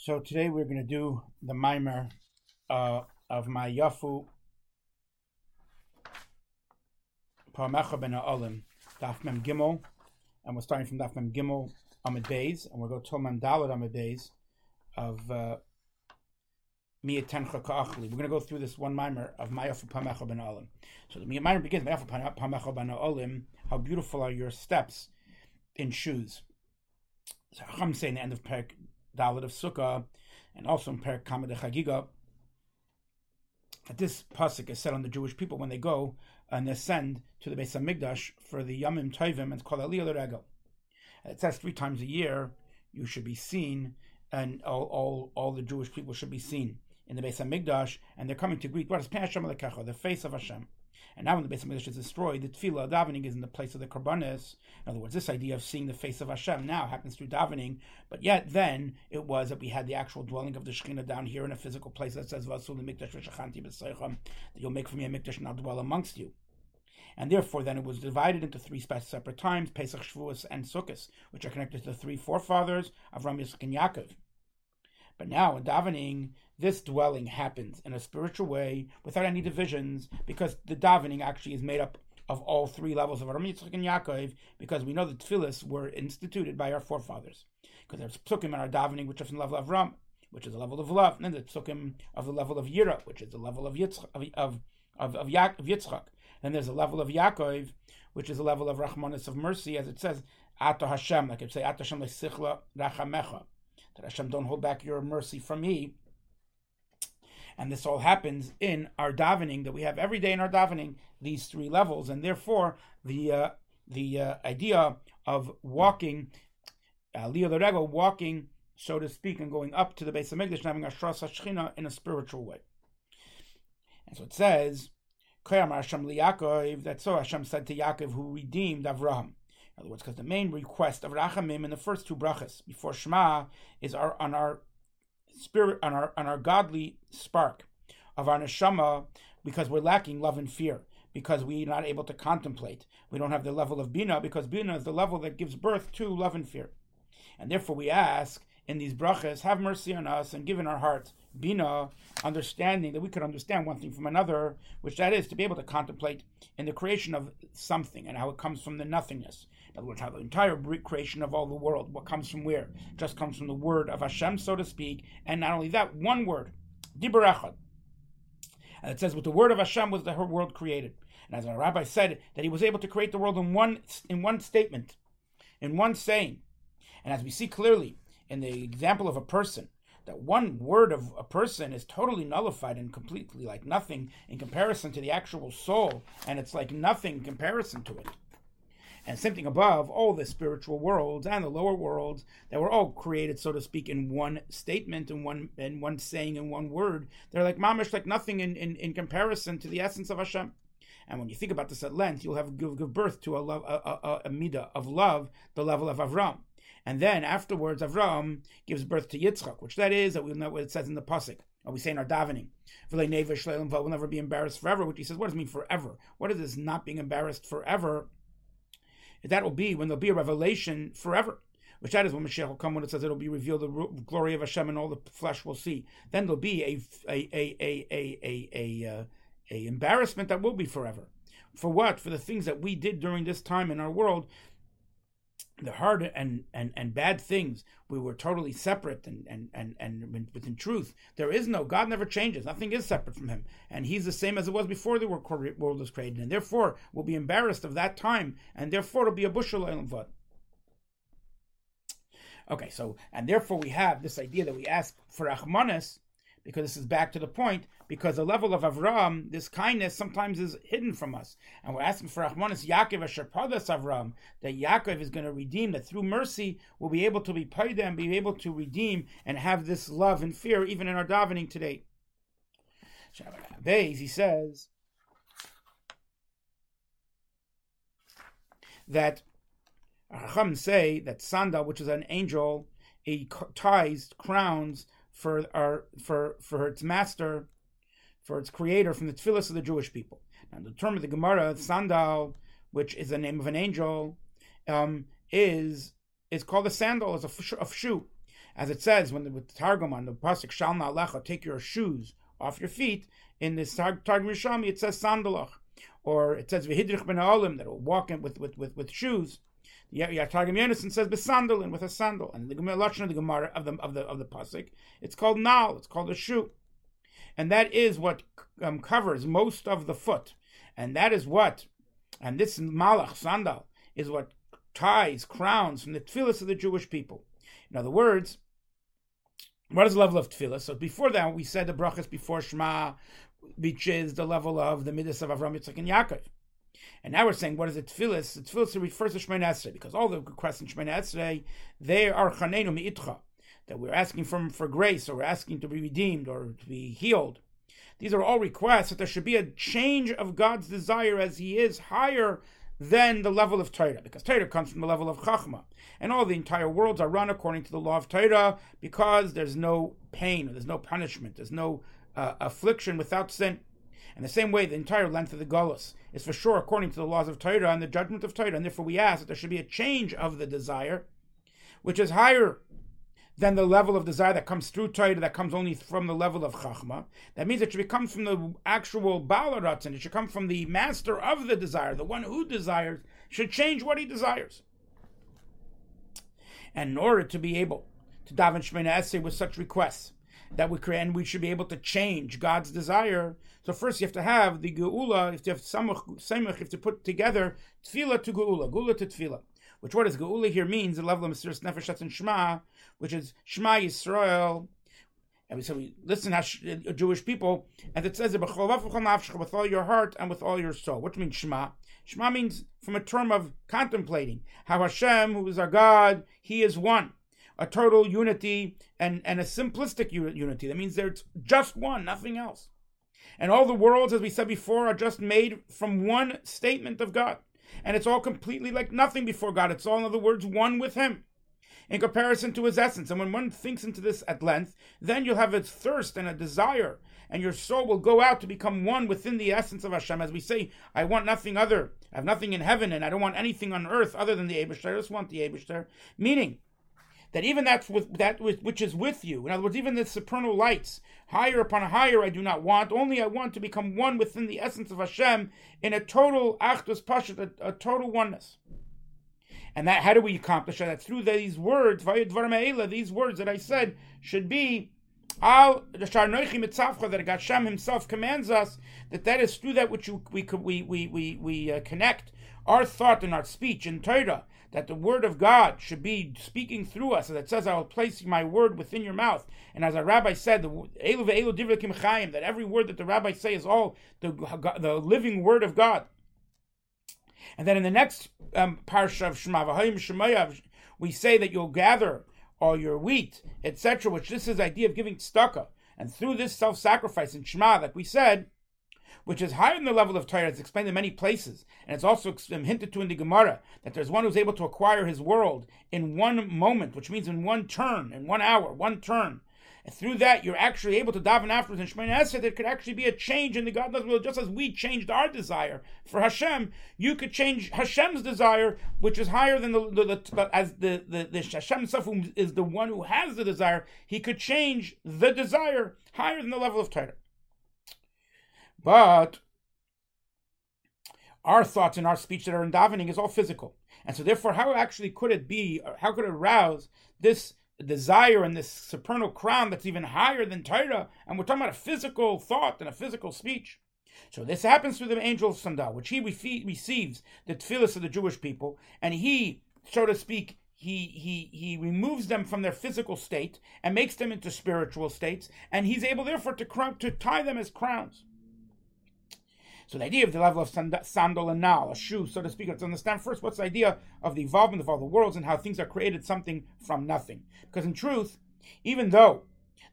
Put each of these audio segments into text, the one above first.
So today we're going to do the mimer uh, of my Yafu Paramecha ben Olim, Daf Mem Gimel, and we're starting from Daf Mem Gimel Amid Beis, and we'll go to Mem Dalad Amid Beis of uh, Mia. We're going to go through this one mimer of Mayafu Paramecha ben Olim. So the mimer begins Mayafu Paramecha ben Olim. How beautiful are your steps in shoes. So Chacham say in the end of Perik Dalit of Sukkah, and also in Perik Kamad Chagiga, that this pasuk is said on the Jewish people when they go and ascend to the Beis Hamikdash for the Yamim Tovim, it's called Aliyah Regel. It says three times a year you should be seen, and all, all, all the Jewish people should be seen in the Beis Hamikdash, and they're coming to greet what is Hashem the face of Hashem. And now when the Beis Hamikdash is destroyed, the tefillah davening is in the place of the karbanis. In other words, this idea of seeing the face of Hashem now happens through davening, but yet then it was that we had the actual dwelling of the Shekhinah down here in a physical place that says Vasul Mikdash that you'll make for me a Mikdash and I'll dwell amongst you. And therefore, then it was divided into three separate times: Pesach, Shavuos, and Sukkot, which are connected to the three forefathers of Ram Yitzchak, and Yaakov. But now in davening, this dwelling happens in a spiritual way without any divisions, because the davening actually is made up of all three levels of Avram Yitzchak and Yaakov, because we know that tefillas were instituted by our forefathers. Because there's psukim in our davening, which are from the level of Ram, which is the level of love, and then there's psukim of the level of Yira, which is the level of Yitzchak, of, of, of, of, of Yitzchak. Then there's a level of Yaakov, which is a level of Rachmanis of mercy, as it says, Ato Hashem, like it say, Ato Hashem Sichla Rachamecha that Hashem don't hold back your mercy from me. And this all happens in our davening that we have every day in our davening, these three levels, and therefore the uh, the uh, idea of walking, uh, Leo the Rego, walking, so to speak, and going up to the Beis Hamikdash and having a Shras Hashchina in a spiritual way. And so it says, that's so Hashem said to Yaakov, who redeemed Avraham. In other words, because the main request of Rachamim in the first two brachas before Shema is our on our spirit on our on our godly spark of our neshama because we're lacking love and fear because we're not able to contemplate. We don't have the level of bina because bina is the level that gives birth to love and fear, and therefore we ask in these brachas, have mercy on us and give in our hearts bina, understanding that we could understand one thing from another, which that is to be able to contemplate in the creation of something and how it comes from the nothingness. Other words, how the entire creation of all the world, what comes from where, just comes from the word of Hashem, so to speak, and not only that, one word, Dibur. And it says, with the word of Hashem was the world created. And as our rabbi said, that he was able to create the world in one in one statement, in one saying. And as we see clearly in the example of a person, that one word of a person is totally nullified and completely like nothing in comparison to the actual soul, and it's like nothing in comparison to it. And something above, all the spiritual worlds and the lower worlds that were all created, so to speak, in one statement, in one in one saying, in one word. They're like mamish, like nothing in, in, in comparison to the essence of Hashem. And when you think about this at length, you'll have give, give birth to a love, a, a, a midah of love, the level of Avram. And then afterwards, Avram gives birth to Yitzchak, which that is, that we know what it says in the Pasuk. Or we say in our davening, will never be embarrassed forever, which he says, what does it mean forever? What is this not being embarrassed forever? That will be when there'll be a revelation forever which that is when Mashiach will come when it says it'll be revealed the glory of Hashem and all the flesh will see. Then there'll be a a a a a a, a, uh, a embarrassment that will be forever. For what? For the things that we did during this time in our world the hard and, and, and bad things, we were totally separate and, and, and, and within truth, there is no, God never changes. Nothing is separate from him. And he's the same as it was before the world was created. And therefore, we'll be embarrassed of that time. And therefore, it'll be a bushel vod. Okay, so, and therefore we have this idea that we ask for Rachmanis, because this is back to the point, because the level of Avram, this kindness sometimes is hidden from us. And we're asking for Rahmanis Yaakov Asher Avram, that Yaakov is going to redeem, that through mercy we'll be able to be paid and be able to redeem and have this love and fear even in our davening today. Beis, he says that Racham say that Sandal, which is an angel, he ties crowns for our for for its master, for its creator from the tefillas of the Jewish people. Now the term of the Gemara, sandal, which is the name of an angel, um, is is called a sandal, as a, a shoe. as it says when the, with the Targum on the pasuk Shalna Alecha, take your shoes off your feet. In the Targum Rishami, it says sandalach, or it says v'hidrich ben olim that will walk in with with with, with shoes. Targum Yonason says besandalin with a sandal, and the Gemara of the Gemara of the of the of the pasuk, it's called nal. It's called a shoe, and that is what um, covers most of the foot, and that is what, and this malach sandal is what ties crowns from the tefillahs of the Jewish people. In other words, what is the level of tefillah? So before that, we said the brachas before Shema, which is the level of the midas of Avram, Yitzchak, and Yaakov. And now we're saying, what is it tefillah? The tefillah refers to Shemay Esrei, because all the requests in Shemay Esrei, they are chanenu mi'itcha, that we're asking from for grace, or we're asking to be redeemed, or to be healed. These are all requests that there should be a change of God's desire as He is higher than the level of Torah, because Torah comes from the level of Chachma. And all the entire worlds are run according to the law of Torah because there's no pain, there's no punishment, there's no uh, affliction without sin. In the same way, the entire length of the Golos is for sure according to the laws of Torah and the judgment of Torah, and therefore we ask that there should be a change of the desire, which is higher than the level of desire that comes through Torah, that comes only from the level of Chachma. That means it should come from the actual Balaratzin. It should come from the master of the desire, the one who desires, should change what he desires. And in order to be able to daven Shemina Esrei with such requests, that we create, and we should be able to change God's desire. So first, you have to have the geula. If you have samach, samach, you have to put together tefillah to geula, geula to tefillah. Which what does geula here means? The level of Mesiras Nefesh and Shema, which is Shema Yisrael. And so we listen as uh, Jewish people, and it says with all your heart and with all your soul. Which means Shema. Shema means from a term of contemplating how Hashem, who is our God, He is one a total unity and, and a simplistic unity. That means there's just one, nothing else. And all the worlds, as we said before, are just made from one statement of God. And it's all completely like nothing before God. It's all, in other words, one with Him in comparison to His essence. And when one thinks into this at length, then you'll have a thirst and a desire, and your soul will go out to become one within the essence of Hashem. As we say, I want nothing other. I have nothing in heaven, and I don't want anything on earth other than the Abishter. I just want the Abishter. Meaning, that even that's with that which is with you. In other words, even the supernal lights, higher upon higher, I do not want. Only I want to become one within the essence of Hashem in a total achdus pashat, a, a, total oneness. And that how do we accomplish that? That's through these words, these words that I said should be Al that Hashem Himself commands us that that is through that which we we we we we uh, connect our thought and our speech in Torah that the word of God should be speaking through us, as it says, I will place my word within your mouth. And as our rabbi said, the that every word that the rabbi say is all the, the living word of God. And then in the next um, parsha of Shema, we say that you'll gather all your wheat, etc., which this is idea of giving tzedakah. And through this self-sacrifice in Shema, like we said, which is higher than the level of Torah. It's explained in many places, and it's also um, hinted to in the Gemara that there's one who's able to acquire his world in one moment, which means in one turn, in one hour, one turn. And through that, you're actually able to daven afterwards and Shemini Esrei. There could actually be a change in the God's will, just as we changed our desire for Hashem. You could change Hashem's desire, which is higher than the, the, the as the, the the Hashem himself, who is the one who has the desire. He could change the desire higher than the level of Torah. But our thoughts and our speech that are in davening is all physical. And so therefore, how actually could it be, how could it arouse this desire and this supernal crown that's even higher than Torah? And we're talking about a physical thought and a physical speech. So this happens through the angel of Sandal, which he receives the tefillahs of the Jewish people, and he, so to speak, he he he removes them from their physical state and makes them into spiritual states, and he's able therefore to crown, to tie them as crowns. So the idea of the level of sandal and nal, a shoe, so to speak, let's understand first what's the idea of the involvement of all the worlds and how things are created something from nothing. Because in truth, even though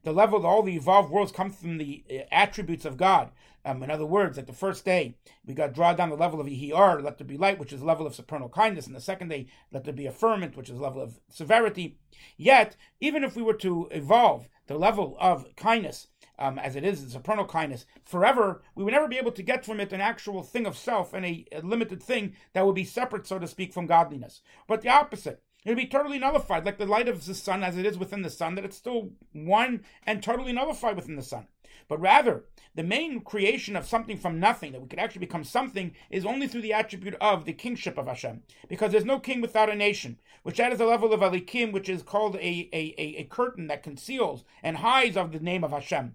the level of all the evolved worlds comes from the uh, attributes of God. Um, in other words, at the first day, we got draw down the level of Yihar, let there be light, which is the level of supernal kindness. And the second day, let there be a which is the level of severity. Yet, even if we were to evolve the level of kindness um, as it is in supernal kindness forever, we would never be able to get from it an actual thing of self and a, a limited thing that would be separate, so to speak, from godliness. But the opposite, It'd be totally nullified, like the light of the sun as it is within the sun, that it's still one and totally nullified within the sun. But rather, the main creation of something from nothing, that we could actually become something, is only through the attribute of the kingship of Hashem. Because there's no king without a nation, which that is a level of alikim, which is called a, a, a, a curtain that conceals and hides of the name of Hashem.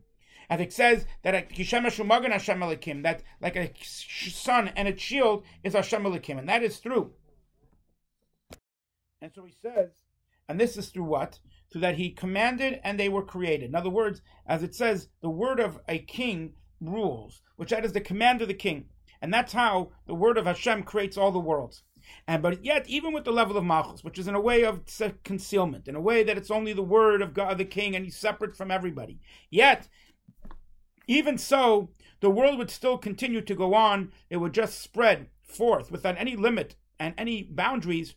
And it says that Kishem Shumagan Hashem Elikim, that like a sun and a shield is Hashem Elikim, and that is true. And so he says, and this is through what? Through that he commanded and they were created. In other words, as it says, the word of a king rules, which that is the command of the king. And that's how the word of Hashem creates all the worlds. And but yet, even with the level of Malchus, which is in a way of concealment, in a way that it's only the word of God, the king, and he's separate from everybody. Yet, even so, the world would still continue to go on. It would just spread forth without any limit and any boundaries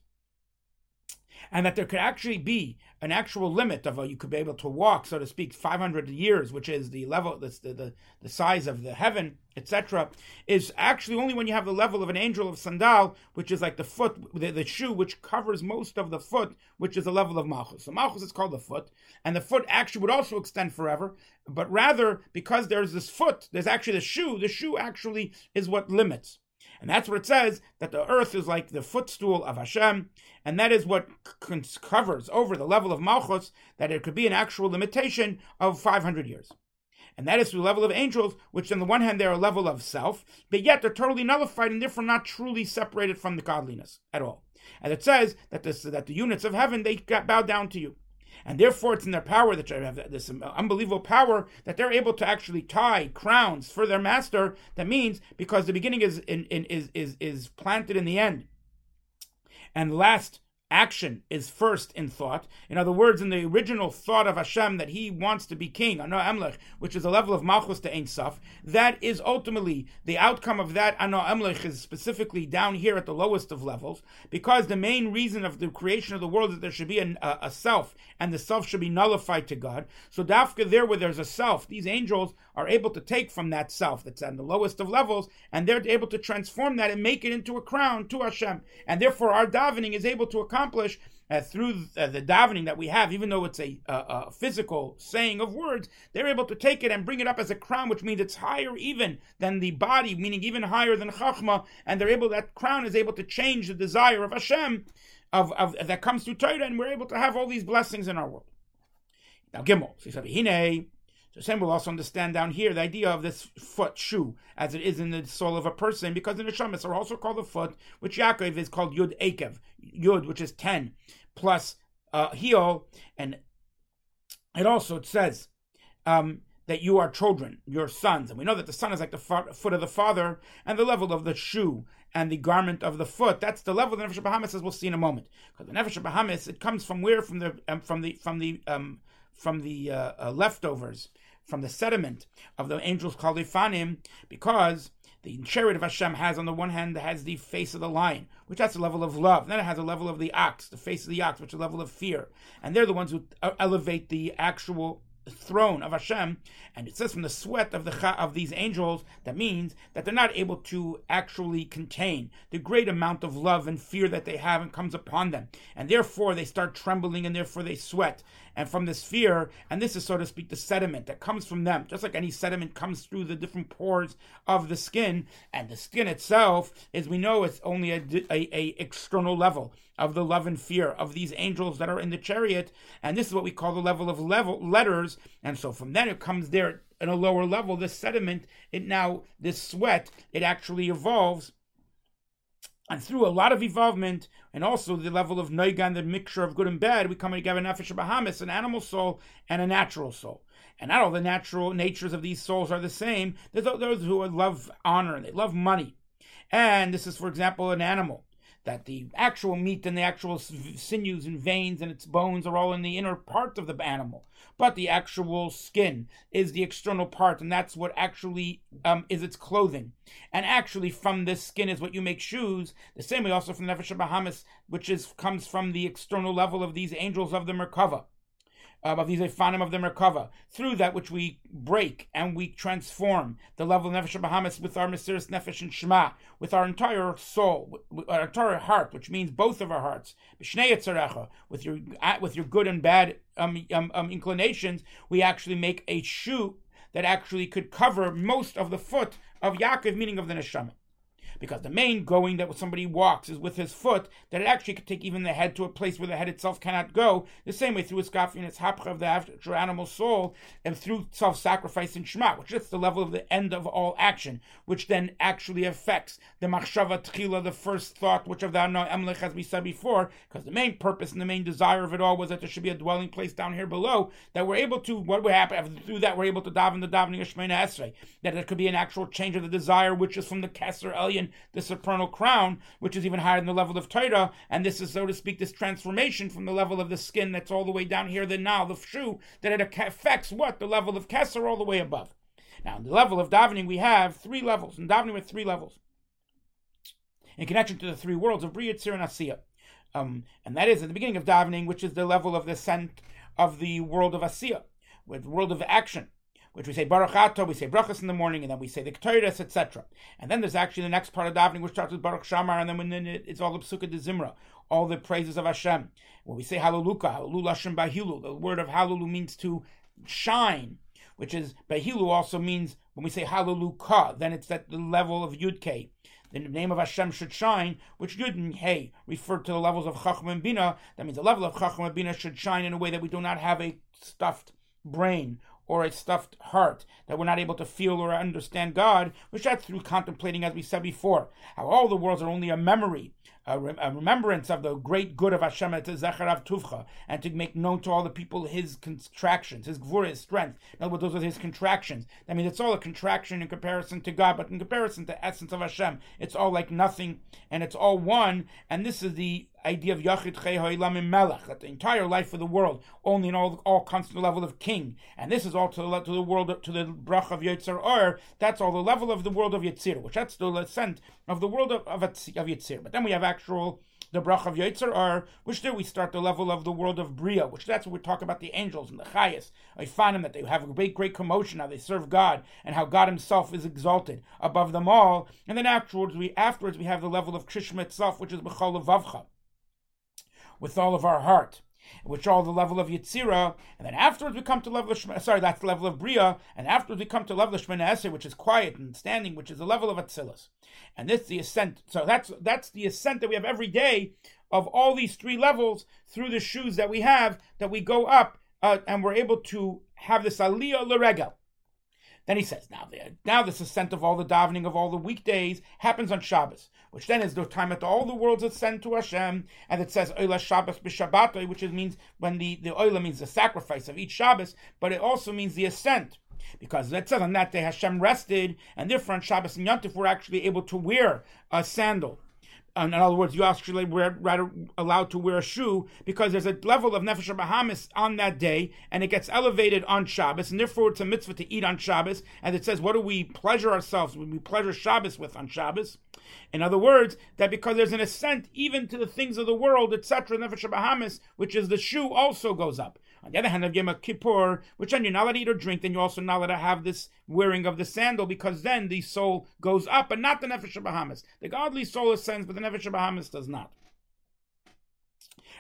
and that there could actually be an actual limit of a, you could be able to walk, so to speak, 500 years, which is the level, the, the, the size of the heaven, etc., is actually only when you have the level of an angel of sandal, which is like the foot, the, the shoe, which covers most of the foot, which is the level of malchus. So malchus is called the foot, and the foot actually would also extend forever, but rather because there's this foot, there's actually the shoe. The shoe actually is what limits. And that's where it says that the earth is like the footstool of Hashem, and that is what c- covers over the level of Malchus that it could be an actual limitation of 500 years. And that is the level of angels, which on the one hand they're a level of self, but yet they're totally nullified and therefore not truly separated from the godliness at all. And it says that this that the units of heaven they bow down to you and therefore it's in their power that they have this unbelievable power that they're able to actually tie crowns for their master. That means because the beginning is in, in, is is is planted in the end, and last action is first in thought. In other words, in the original thought of Hashem that he wants to be king, Ano Emlech, which is a level of Malchus to Ein that is ultimately the outcome of that Ano Emlech is specifically down here at the lowest of levels, because the main reason of the creation of the world is that there should be a, a self, and the self should be nullified to God. So Dafka there where there's a self, these angels are able to take from that self that's at the lowest of levels, and they're able to transform that and make it into a crown to Hashem. And therefore our davening is able to accomplish uh, through uh, the davening that we have, even though it's a, a, physical saying of words, they're able to take it and bring it up as a crown, which means it's higher even than the body, meaning even higher than Chachma, and they're able that crown is able to change the desire of Hashem of, of that comes through Torah, and we're able to have all these blessings in our world. Now Gimel, so Hine, so Hashem will also understand down here the idea of this foot, shoe, as it is in the soul of a person, because in the neshamas are also called the foot, which Yaakov is called Yud Akev, Yud, which is 10, plus uh, heel, and it also it says um, that you are children, your sons. And we know that the son is like the foot of the father, and the level of the shoe and the garment of the foot. That's the level the Nefesh Bahamis, as we'll see in a moment. Because the Nefesh Bahamis, it comes from where? From the um, from the from the um, from the uh, uh, leftovers from the sediment of the angels called Ifanim, because the chariot of Hashem has on the one hand has the face of the lion, which that's a level of love. Then it has a level of the ox, the face of the ox, which is a level of fear. And they're the ones who uh, elevate the actual throne of Hashem, and it says from the sweat of the of these angels, that means that they're not able to actually contain the great amount of love and fear that they have and comes upon them, and therefore they start trembling, and therefore they sweat, and from this fear, and this is so to speak the sediment that comes from them, just like any sediment comes through the different pores of the skin, and the skin itself, as we know, it's only a, a, a external level of the love and fear of these angels that are in the chariot, and this is what we call the level of level letters, and so from then it comes there in a lower level. This sediment, it now this sweat, it actually evolves and through a lot of involvement and also the level of noigan, the mixture of good and bad, we come together nefesh bahamis, an animal soul and a natural soul. And not all the natural natures of these souls are the same. There's those who love honor and they love money. And this is, for example, an animal that the actual meat and the actual sinews and veins and its bones are all in the inner part of the animal, but the actual skin is the external part, and that's what actually um, is its clothing. And actually, from this skin is what you make shoes. The same way, also from the Nefesh Bahamis, which is comes from the external level of these angels of the Merkava. Um, of these Ifanim of the Merkava, through that which we break and we transform the level of Nefesh Bahamis with our Mesiris Nefesh and Shema, with our entire soul, with our entire heart, which means both of our hearts, with your with your good and bad um, um, um, inclinations, we actually make a shoe that actually could cover most of the foot of Yaakov, meaning of the neshama because the main going that somebody walks is with his foot, that it actually could take even the head to a place where the head itself cannot go, the same way through its and its hapcha of the after animal soul, and through self-sacrifice and shema, which is the level of the end of all action, which then actually affects the machshava tchila, the first thought, which of the emlech, as we said before, because the main purpose and the main desire of it all was that there should be a dwelling place down here below, that we're able to, what would happen, through that we're able to daven the davening of Shemina Esrei, that there could be an actual change of the desire, which is from the Kesser Elyon the supernal crown, which is even higher than the level of Torah, and this is, so to speak, this transformation from the level of the skin that's all the way down here, the now the shoe, that it affects what? The level of Kesser all the way above. Now, the level of davening, we have three levels, and davening with three levels in connection to the three worlds of Bria, Tzir, and Asiya. Um, and that is at the beginning of davening, which is the level of the ascent of the world of Asiya, with world of action which we say Baruch we say Brachas in the morning, and then we say the Ketores, etc. And then there's actually the next part of davening, which starts with Baruch She'amar, and then it's all the Psukkah de Zimra, all the praises of Hashem. When we say Hallelujah, Hallelujah Hashem Bahilu, the word of Hallelujah means to shine, which is Bahilu also means when we say Hallelujah, then it's at the level of Yud the name of Hashem should shine, which Yud and Hey refer to the levels of Chachma and Bina. That means the level of Chachma and Bina should shine in a way that we do not have a stuffed brain or a stuffed heart, that we're not able to feel or understand God, which that's through contemplating, as we said before, how all the worlds are only a memory, a, a remembrance of the great good of Hashem to Zecharav Tuvcha, and to make known to all the people his contractions, his gvura, his strength. In other words, those are his contractions. I mean, it's all a contraction in comparison to God, but in comparison to essence of Hashem, it's all like nothing, and it's all one. And this is the idea of Yachid Chei Melech, that the entire life of the world only in all all the level of king, and this is all to the, to the world to the brach of Yetzer Or. That's all the level of the world of Yetzir, which that's the ascent of the world of of, of Yetzir. But then we have actual the brach of Yetzer Or, which there we start the level of the world of Bria, which that's what we talk about the angels and the Chayas. I find them that they have a great, great commotion, how they serve God, and how God Himself is exalted above them all. And then afterwards, we afterwards we have the level of Krishma itself, which is B'chol Vavcha with all of our heart, which are all the level of Yitzira, and then afterwards we come to level of sorry, that's the level of Bria, and afterwards we come to level of Shemana which is quiet and standing, which is the level of Atzilus. And this is the ascent. So that's that's the ascent that we have every day of all these three levels through the shoes that we have, that we go up, uh, and we're able to have this aliyah l'regel. Then he says, now, the, now this ascent of all the davening of all the weekdays happens on Shabbos, which then is the time that all the worlds ascend to Hashem, and it says Oila Shabbos b'Shabbatoi, which means when the, the Oila means the sacrifice of each Shabbos, but it also means the ascent. Because it says on that day Hashem rested, and therefore on Shabbos and Yontif we're actually able to wear a sandal in other words, you actually were allowed to wear a shoe because there's a level of nefesh Bahamis on that day, and it gets elevated on Shabbos, and therefore it's a mitzvah to eat on Shabbos. And it says, what do we pleasure ourselves? We pleasure Shabbos with on Shabbos. In other words, that because there's an ascent even to the things of the world, etc., nefesh Bahamis, which is the shoe, also goes up. On the other hand, of Yom Kippur, which then you're not allowed to eat or drink, then you're also not allowed to have this wearing of the sandal because then the soul goes up, but not the Nefesh of Bahamis. The godly soul ascends, but the Nefesh of Bahamis does not.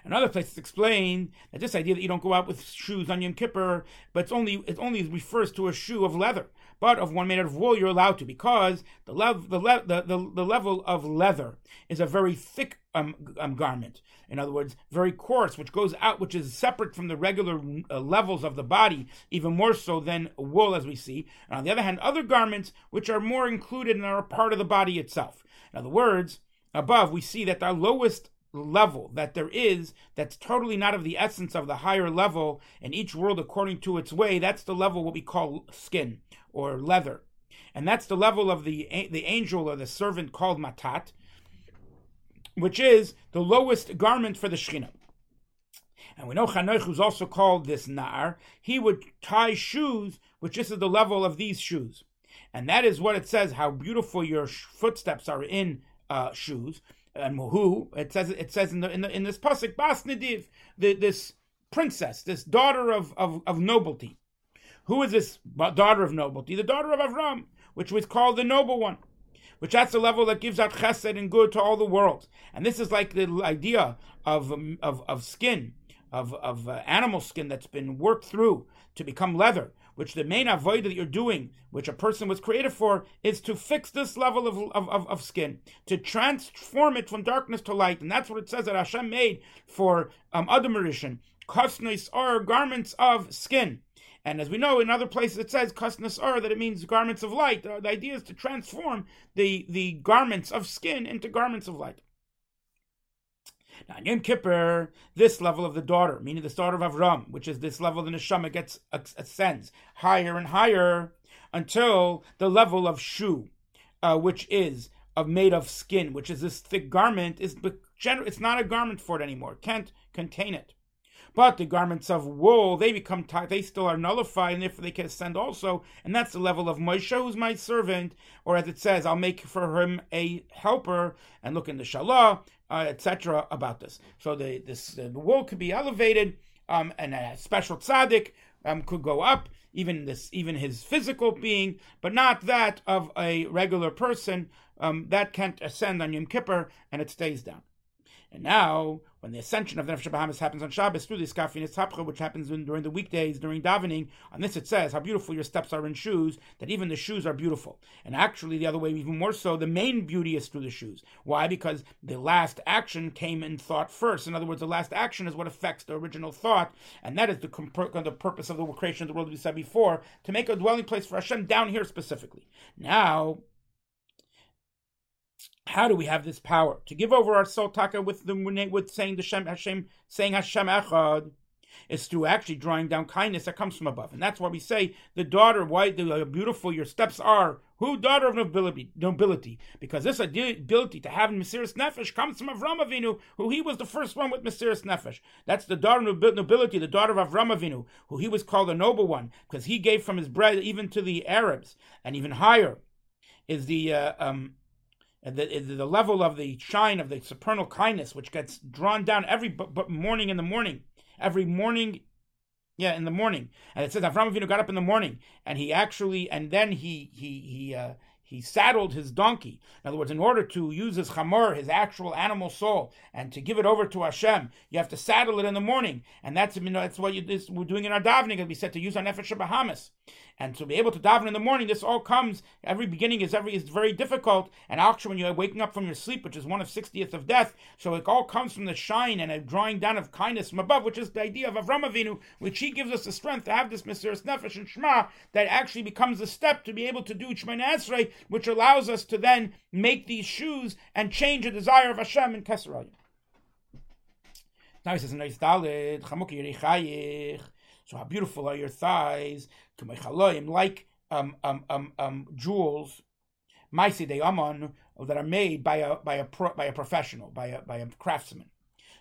Another place it's explained that this idea that you don't go out with shoes on Yom Kippur, but it's only it only refers to a shoe of leather, but of one made out of wool you're allowed to because the lev, the, le- the, the, the level of leather is a very thick um, um, garment. In other words, very coarse, which goes out, which is separate from the regular uh, levels of the body, even more so than wool, as we see. And on the other hand, other garments which are more included and are a part of the body itself. In other words, above we see that the lowest level that there is that's totally not of the essence of the higher level in each world according to its way that's the level what we call skin or leather and that's the level of the the angel or the servant called matat which is the lowest garment for the Shekhinah. And we know Chanoich was also called this Nar. He would tie shoes, which this is the level of these shoes. And that is what it says, how beautiful your footsteps are in uh, shoes. And who it says it says in the in, the, in this pasuk Bas Nediv, the, this princess, this daughter of, of, of nobility. Who is this daughter of nobility? The daughter of Avram, which was called the noble one, which that's the level that gives out chesed and good to all the world. And this is like the idea of, um, of, of skin, of, of uh, animal skin that's been worked through to become leather, which the main avodah that you're doing, which a person was created for, is to fix this level of, of, of, of, skin, to transform it from darkness to light. And that's what it says that Hashem made for um, Adam Rishon. Kosnis are garments of skin. And as we know in other places, it says kosnas are that it means garments of light. The idea is to transform the, the garments of skin into garments of light. Now, in Yom Kippur, this level of the daughter, meaning the daughter of Avram, which is this level the neshama, gets ascends higher and higher until the level of shu, uh, which is of made of skin, which is this thick garment. is It's not a garment for it anymore. Can't contain it. But the garments of wool, they become tight, they still are nullified, and therefore they can ascend also. And that's the level of Moshe, who's my servant, or as it says, I'll make for him a helper. And look in the Shalah, uh, etc. about this. So the this the wool could be elevated, um, and a special tzaddik um, could go up, even this even his physical being, but not that of a regular person. Um, that can't ascend on Yom Kippur, and it stays down. And now, when the ascension of the Nefesh Bahamis happens on Shabbos through the Skafinus Tapcha, which happens during the weekdays, during davening, on this it says how beautiful your steps are in shoes, that even the shoes are beautiful. And actually, the other way, even more so, the main beauty is through the shoes. Why? Because the last action came in thought first. In other words, the last action is what affects the original thought, and that is the, the purpose of the creation of the world, we said before, to make a dwelling place for Hashem down here specifically. Now, how do we have this power to give over our soul taka with the with saying the Shem Hashem saying Hashem Echad? Is through actually drawing down kindness that comes from above, and that's why we say the daughter, why the beautiful your steps are. Who daughter of nobility? Nobility, because this ability to have Mesiris Nefesh comes from Avram Avinu, who he was the first one with Mesiris Nefesh. That's the daughter of nobility, the daughter of Avram Avinu, who he was called a noble one, because he gave from his bread even to the Arabs, and even higher is the uh, um, the, the level of the shine of the supernal kindness, which gets drawn down every morning in the morning, every morning, yeah, in the morning. And it says Avram Avinu got up in the morning, and he actually, and then he he he uh, he saddled his donkey. In other words, in order to use his chamor, his actual animal soul, and to give it over to Hashem, you have to saddle it in the morning, and that's you know, that's what you, this, we're doing in our davening. And we said to use our nefesh Bahamis, and to be able to daven in the morning. This all comes. Every beginning is every is very difficult, and actually when you're waking up from your sleep, which is one of sixtieth of death, so it all comes from the shine and a drawing down of kindness from above, which is the idea of Avram Avinu, which he gives us the strength to have this Mesiris Nefesh and Shema that actually becomes a step to be able to do Shemana Esrei, which allows us to then make these shoes and change the desire of Hashem in Keser Now he says, so how beautiful are your thighs? Like um, um, um, um, jewels, maisi de that are made by a by a pro, by a professional, by a by a craftsman.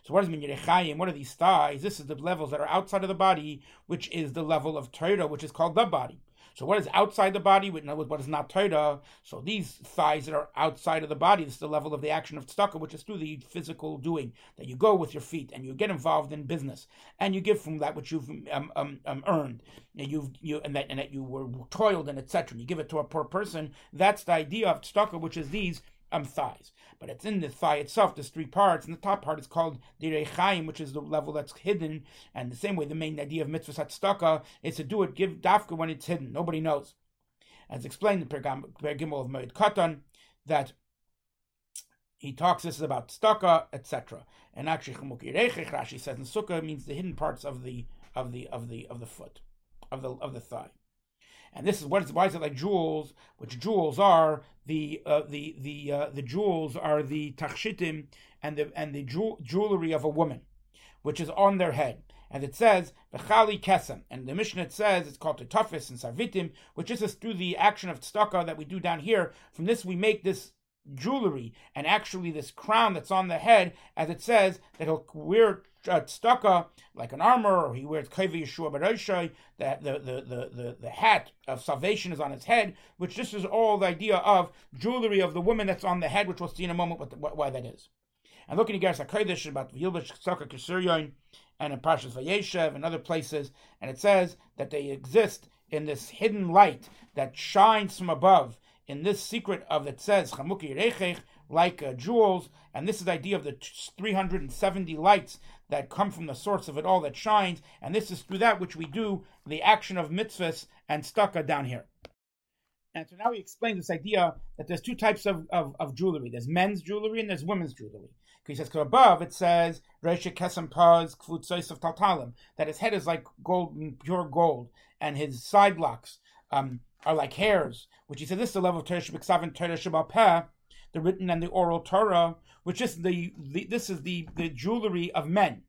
So what does it mean Yerechayim? What are these thighs? This is the levels that are outside of the body, which is the level of Torah, which is called the body. So what is outside the body? We know what is not Torah. So these thighs that are outside of the body, this is the level of the action of tzedakah, which is through the physical doing that you go with your feet and you get involved in business and you give from that which you've um, um, um, earned and you've you and that and that you were toiled and etc. And You give it to a poor person. That's the idea of tzedakah, which is these um, thighs. But it's in the thigh itself. There's three parts, and the top part is called Rechaim, which is the level that's hidden. And the same way, the main idea of mitzvah tzedakah is to do it, give dafka when it's hidden. Nobody knows. As explained in Pergam Gimel of Moed Katan, that he talks this is about tzedakah, etc. And actually, Rashi says in Sukkah means the hidden parts of the of the of the of the foot, of the of the thigh. And this is what is why is it like jewels? Which jewels are the uh, the the uh, the jewels are the tachshitim and the and the jewelry of a woman, which is on their head. And it says v'chali kesem, and the Mishnah says it's called the tetafis and sarvitim, which is through the action of tzedakah that we do down here. From this we make this jewelry and actually this crown that's on the head, as it says that he'll wear tzedakah like an armor, or he wears kavi yeshua baroshai, the, the, the, the, the hat of salvation is on his head, which this is all the idea of jewelry of the woman that's on the head, which we'll see in a moment what, what why that is. And looking at Gersa Kodesh about Yilbash Tzaka Kisuryon, and in Parshas Vayeshev and other places, and it says that they exist in this hidden light that shines from above. In this secret of that says Chamuki Rechech, like uh, jewels, and this is the idea of the 370 lights that come from the source of it all that shines, and this is through that which we do the action of mitzvahs and tzedakah down here. And so now we explain this idea that there's two types of, of, of jewelry. There's men's jewelry and there's women's jewelry. He says, above it says, of Taltalim, that his head is like gold, pure gold, and his side locks um, are like hairs, which he said, this is the level of Torah Shabbat Torah Shabbat the written and the oral Torah, which is the, the this is the, the jewelry of men,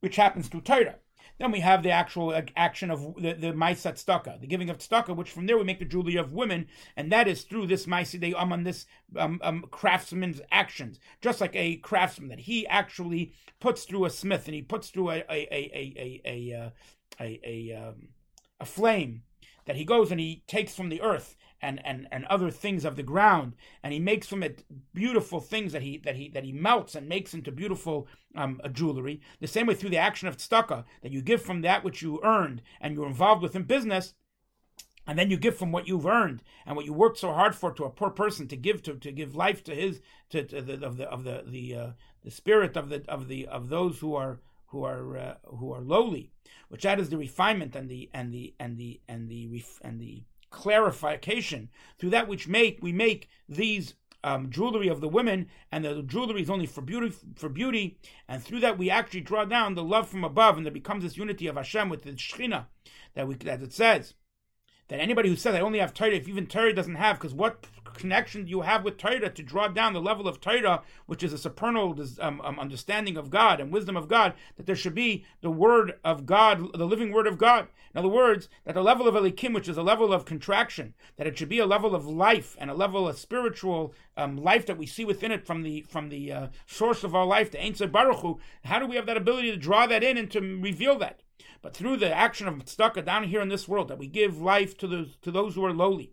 which happens through Torah. Then we have the actual action of the, the Maisa Tztaka, the giving of Tztaka, which from there we make the jewelry of women, and that is through this Maisa They um, on this um, um, craftsman's actions, just like a craftsman that he actually puts through a smith and he puts through a a a a a a uh, a, a, um, a flame that he goes and he takes from the earth and, and, and other things of the ground, and he makes from it beautiful things that he that he that he melts and makes into beautiful um, jewelry. The same way through the action of tzedakah, that you give from that which you earned and you're involved with in business, and then you give from what you've earned and what you worked so hard for to a poor person to give to to give life to his to, to the of the of the the uh, the spirit of the of the of those who are who are uh, who are lowly, which that is the refinement and the and the and the and the and the clarification through that which make we make these um, jewelry of the women, and the jewelry is only for beauty, for beauty, and through that we actually draw down the love from above, and there becomes this unity of Hashem with the Shechina that we that it says. That anybody who says I only have Torah, if even Torah doesn't have, because what connection you have with Torah to draw down the level of Torah, which is a supernal um, um, understanding of God and wisdom of God, that there should be the Word of God, the living Word of God. In other words, that the level of Elikim, which is a level of contraction, that it should be a level of life and a level of spiritual um, life that we see within it from the from the uh, source of our life, the Ein Baruch Hu. How do we have that ability to draw that in and to reveal that? but through the action of tzedakah down here in this world, that we give life to those to those who are lowly.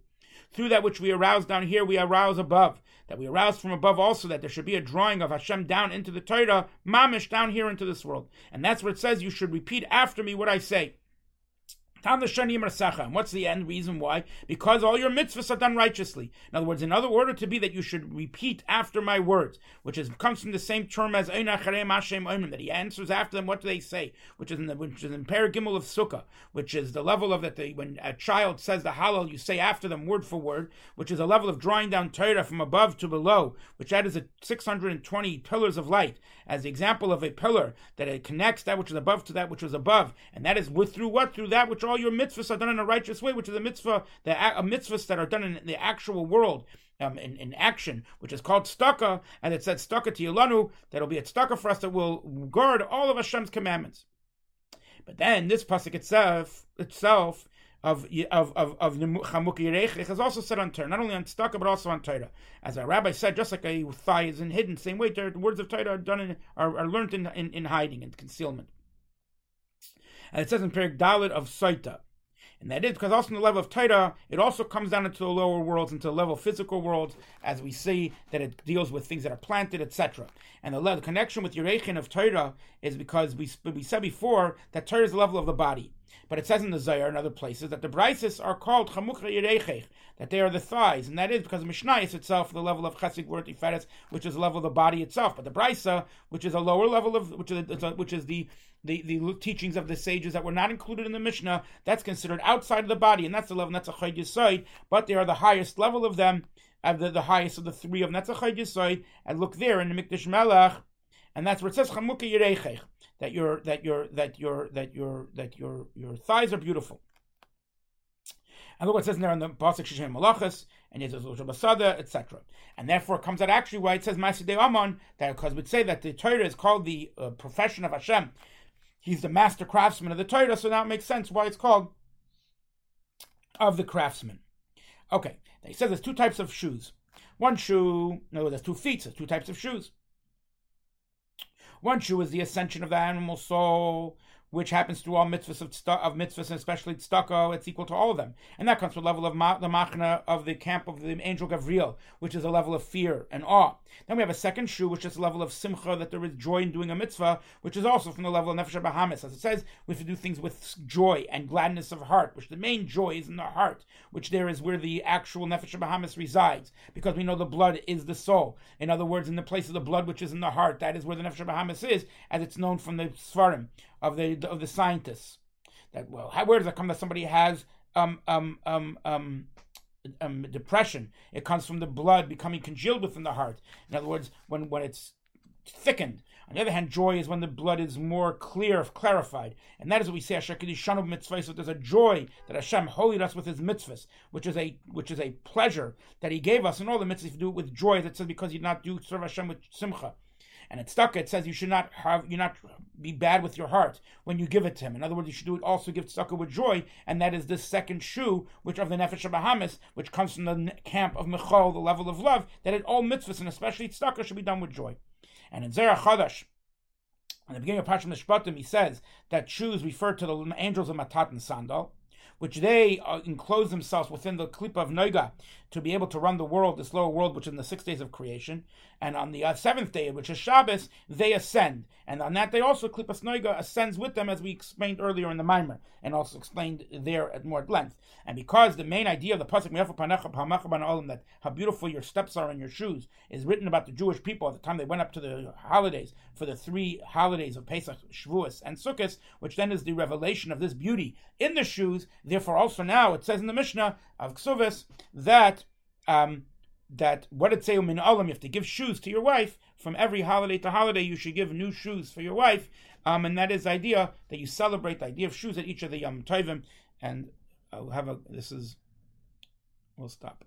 Through that which we arouse down here, we arouse above. That we arouse from above also, that there should be a drawing of Hashem down into the Torah, mamish down here into this world. And that's what it says. You should repeat after me what I say. And what's the end reason why? Because all your mitzvahs are done righteously. In other words, in other order to be that you should repeat after my words, which is comes from the same term as that he answers after them. What do they say? Which is in the, which is in Paragimel of Sukkah, which is the level of that the, when a child says the Hallel, you say after them word for word, which is a level of drawing down Torah from above to below, which that is a 620 pillars of light, as the example of a pillar that it connects that which is above to that which was above, and that is with through what through that which all your mitzvahs are done in a righteous way, which is a mitzvah, the mitzvahs that are done in the actual world. Um, in, in action, which is called staka, and it said staka to Yolanu, that'll be a staka for us that will guard all of Hashem's commandments. But then this pasuk itself itself of of of of Chamuki is also said on Torah, not only on staka but also on Torah. As a rabbi said, just like a thigh is in hidden, same way the words of Torah are done in, are, are learned in, in, in hiding and concealment. And it says in Perik Dalit of Saita. And that is because also in the level of Torah, it also comes down into the lower worlds, into the level of physical worlds, as we see that it deals with things that are planted, etc. And the, the connection with Yerechin of Torah is because we, we said before that Torah is the level of the body. But it says in the Zohar and other places that the Brises are called Chamucha Yerechech, that they are the thighs, and that is because Mishnayis itself, the level of Chesed Gvur Tiferes, which is the level of the body itself. But the Brisa, which is a lower level of, which is, which is the the, the teachings of the sages that were not included in the Mishnah, that's considered outside of the body, and that's the level, and that's a Chayd Yisoid, but they are the highest level of them, of the, the highest of the three of a Chayd Yisoid, and look there in the Mikdash Melech, and that's where it says Chamuka Yerechech, that your that your that your that your that your your thighs are beautiful. And look what it says in there in the Pasuk Shishem Malachas, and Basada, etc. And therefore it comes out actually why it says Masidei Amon, that because we'd say that the Torah is called the uh, profession of Hashem, He's the master craftsman of the Torah, so now it makes sense why it's called of the craftsman. Okay, he says there's two types of shoes. One shoe, no, there's two feet, so there's two types of shoes. One shoe is the ascension of the animal soul, which happens through all mitzvahs of, of mitzvahs, and especially tzedakah, it's equal to all of them. And that comes from the level of ma- the machna of the camp of the angel Gavriel, which is a level of fear and awe. Then we have a second shoe, which is a level of simcha, that there is joy in doing a mitzvah, which is also from the level of nefesh bahamis. As it says, we have to do things with joy and gladness of heart, which the main joy is in the heart, which there is where the actual nefesh bahamis resides, because we know the blood is the soul. In other words, in the place of the blood which is in the heart, that is where the nefesh bahamis is, as it's known from the svarim of the of the scientists. That well, how, where does it come that somebody has um um um um um, depression. It comes from the blood becoming congealed within the heart. In other words, when, when it's thickened. On the other hand, joy is when the blood is more clear, clarified. And that is what we say, Asher Kedishanu mitzvah. So there's a joy that Hashem holied us with his mitzvahs, which is a which is a pleasure that he gave us. And all the mitzvahs do it with joy. That says because you not do serve Hashem with simcha. And it's stuck. It says you should not have you not be bad with your heart when you give it to him. In other words, you should do it also give tzedakah with joy, and that is the second shoe, which of the nefesh Bahamis, which comes from the camp of Michael, the level of love, that in all mitzvahs and especially tzedakah should be done with joy. And in Zohar Chadash, in the beginning of Parashat Mishpatim, he says that shoes refer to the angels of Matat and Sandal, which they uh, enclose themselves within the klipa of Noiga to be able to run the world, this lower world, which in the six days of creation. And on the uh, seventh day, which is Shabbos, they ascend. And on that day also, Klippas Noiga ascends with them, as we explained earlier in the Mimer, and also explained there at more length. And because the main idea of the pasuk that how beautiful your steps are in your shoes is written about the Jewish people at the time they went up to the holidays for the three holidays of Pesach, Shavuos, and Sukkot, which then is the revelation of this beauty in the shoes. Therefore, also now it says in the Mishnah of Ksuvis that um, that what did say min olam? You have to give shoes to your wife from every holiday to holiday. You should give new shoes for your wife, um, and that is the idea that you celebrate the idea of shoes at each of the Yom Tovim. And I'll have a. This is. We'll stop.